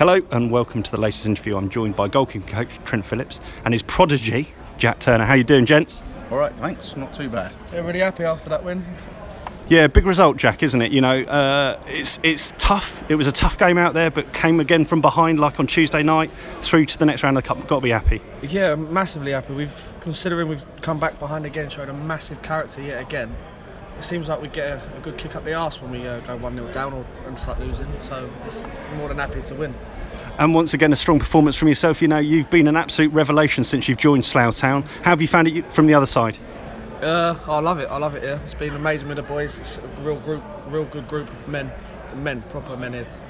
Hello and welcome to the latest interview. I'm joined by goalkeeping coach Trent Phillips and his prodigy Jack Turner. How you doing, gents? All right, thanks. Not too bad. Yeah, really happy after that win. Yeah, big result, Jack, isn't it? You know, uh, it's it's tough. It was a tough game out there, but came again from behind, like on Tuesday night, through to the next round of the cup. Got to be happy. Yeah, massively happy. We've considering we've come back behind again, showed a massive character yet again. It seems like we get a, a good kick up the arse when we uh, go one 0 down or and start losing. So it's more than happy to win. And once again, a strong performance from yourself. You know, you've been an absolute revelation since you've joined Slough Town. How have you found it from the other side? Uh, I love it. I love it. Yeah, it's been amazing with the boys. It's a real group, real good group of men, men, proper men. It's,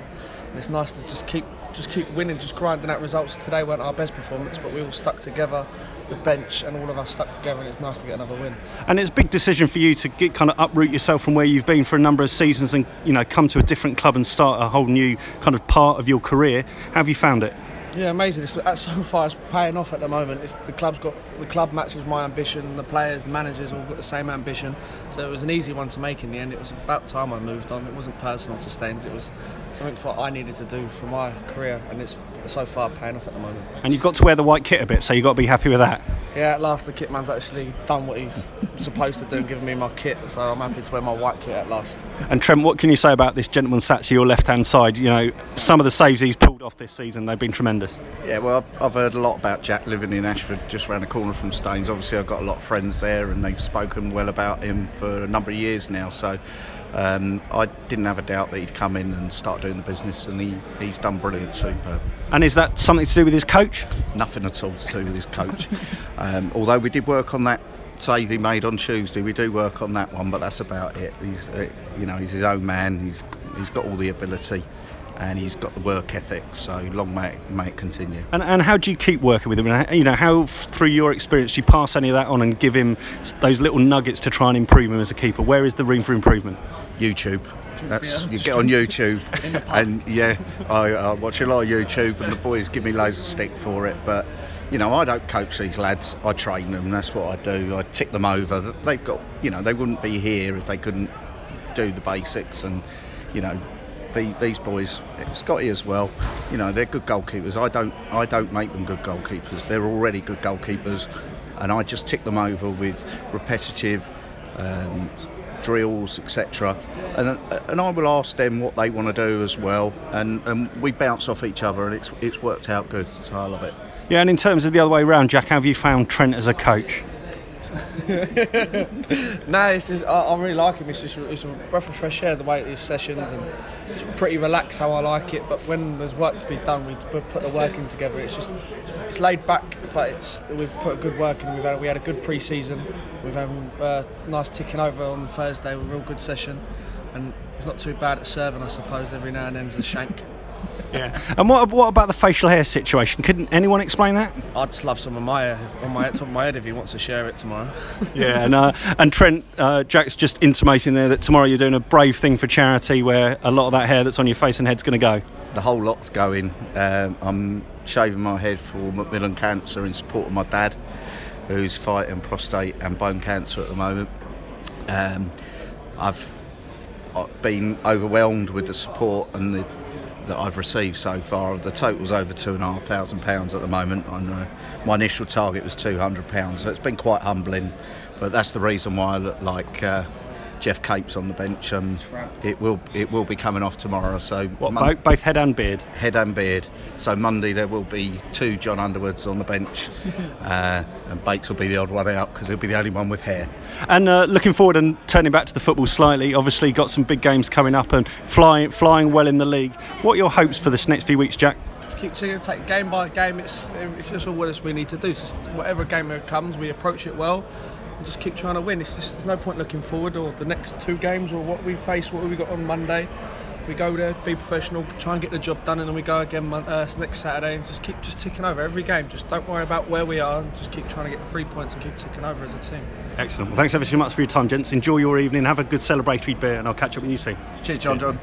it's nice to just keep, just keep winning, just grinding out results. Today weren't our best performance, but we all stuck together. The bench and all of us stuck together, and it's nice to get another win. And it's a big decision for you to get kind of uproot yourself from where you've been for a number of seasons, and you know come to a different club and start a whole new kind of part of your career. How have you found it? Yeah, amazing. It's, so far, it's paying off at the moment. It's, the club's got the club matches my ambition. The players, the managers, all got the same ambition. So it was an easy one to make in the end. It was about time I moved on. It wasn't personal to Staines. It was something that I needed to do for my career, and it's so far paying off at the moment. And you've got to wear the white kit a bit, so you've got to be happy with that. Yeah, at last the kit man's actually done what he's supposed to do and given me my kit, so I'm happy to wear my white kit at last. And Trent, what can you say about this gentleman sat to your left-hand side? You know, some of the saves he's pulled off this season, they've been tremendous. Yeah, well, I've heard a lot about Jack living in Ashford, just around the corner from Staines. Obviously, I've got a lot of friends there, and they've spoken well about him for a number of years now. So. Um, I didn't have a doubt that he'd come in and start doing the business, and he, he's done brilliant, superb. And is that something to do with his coach? Nothing at all to do with his coach. um, although we did work on that save he made on Tuesday, we do work on that one, but that's about it. He's, uh, you know, he's his own man. He's he's got all the ability and he's got the work ethic. So long may it, may it continue. And, and how do you keep working with him? And you know, how through your experience do you pass any of that on and give him those little nuggets to try and improve him as a keeper? Where is the room for improvement? YouTube. That's you get on YouTube, and yeah, I, I watch a lot of YouTube, and the boys give me loads of stick for it. But you know, I don't coach these lads. I train them. That's what I do. I tick them over. They've got, you know, they wouldn't be here if they couldn't do the basics and, you know, the, these boys, Scotty as well, you know, they're good goalkeepers. I don't, I don't make them good goalkeepers. They're already good goalkeepers, and I just tick them over with repetitive um, drills, etc. And and I will ask them what they want to do as well, and, and we bounce off each other, and it's it's worked out good. So I love it. Yeah, and in terms of the other way around, Jack, how have you found Trent as a coach? no, it's just, I, I, really like him. It's just it's a breath of fresh air the way his sessions and it's pretty relaxed how I like it. But when there's work to be done, we put the work in together. It's just it's laid back, but it's we put a good work in. We've had we had a good pre-season. We've had a uh, nice ticking over on Thursday. A real good session, and it's not too bad at serving. I suppose every now and then there's a shank. Yeah. And what what about the facial hair situation? Couldn't anyone explain that? I'd just love some of my on my top of my head if he wants to share it tomorrow. yeah, and uh, and Trent, uh, Jack's just intimating there that tomorrow you're doing a brave thing for charity, where a lot of that hair that's on your face and head's going to go. The whole lot's going. Um, I'm shaving my head for Macmillan Cancer in support of my dad, who's fighting prostate and bone cancer at the moment. Um, I've been overwhelmed with the support and the that I've received so far. The total's over two and a half thousand pounds at the moment. And uh, my initial target was two hundred pounds, so it's been quite humbling. But that's the reason why I look like uh, Geoff Capes on the bench. Um, it will it will be coming off tomorrow. So what, Mon- both, both, head and beard. Head and beard. So Monday there will be two Jon Underwoods on the bench, uh, and Bates will be the odd one out because he'll be the only one with hair. And uh, looking forward and turning back to the football slightly. Obviously got some big games coming up and flying flying well in the league. What are your hopes for this next few weeks, Jack? keep taking take game by game. It's it's just all what we need to do. Just whatever game comes, we approach it well and just keep trying to win. It's just, there's no point looking forward or the next two games or what we face, what we got on Monday. We go there, be professional, try and get the job done, and then we go again uh, next Saturday and just keep just ticking over every game. Just don't worry about where we are, and just keep trying to get the three points and keep ticking over as a team. Excellent. Well, thanks ever so much for your time, gents. Enjoy your evening. Have a good celebratory beer, and I'll catch up with you soon. Cheers, John. John.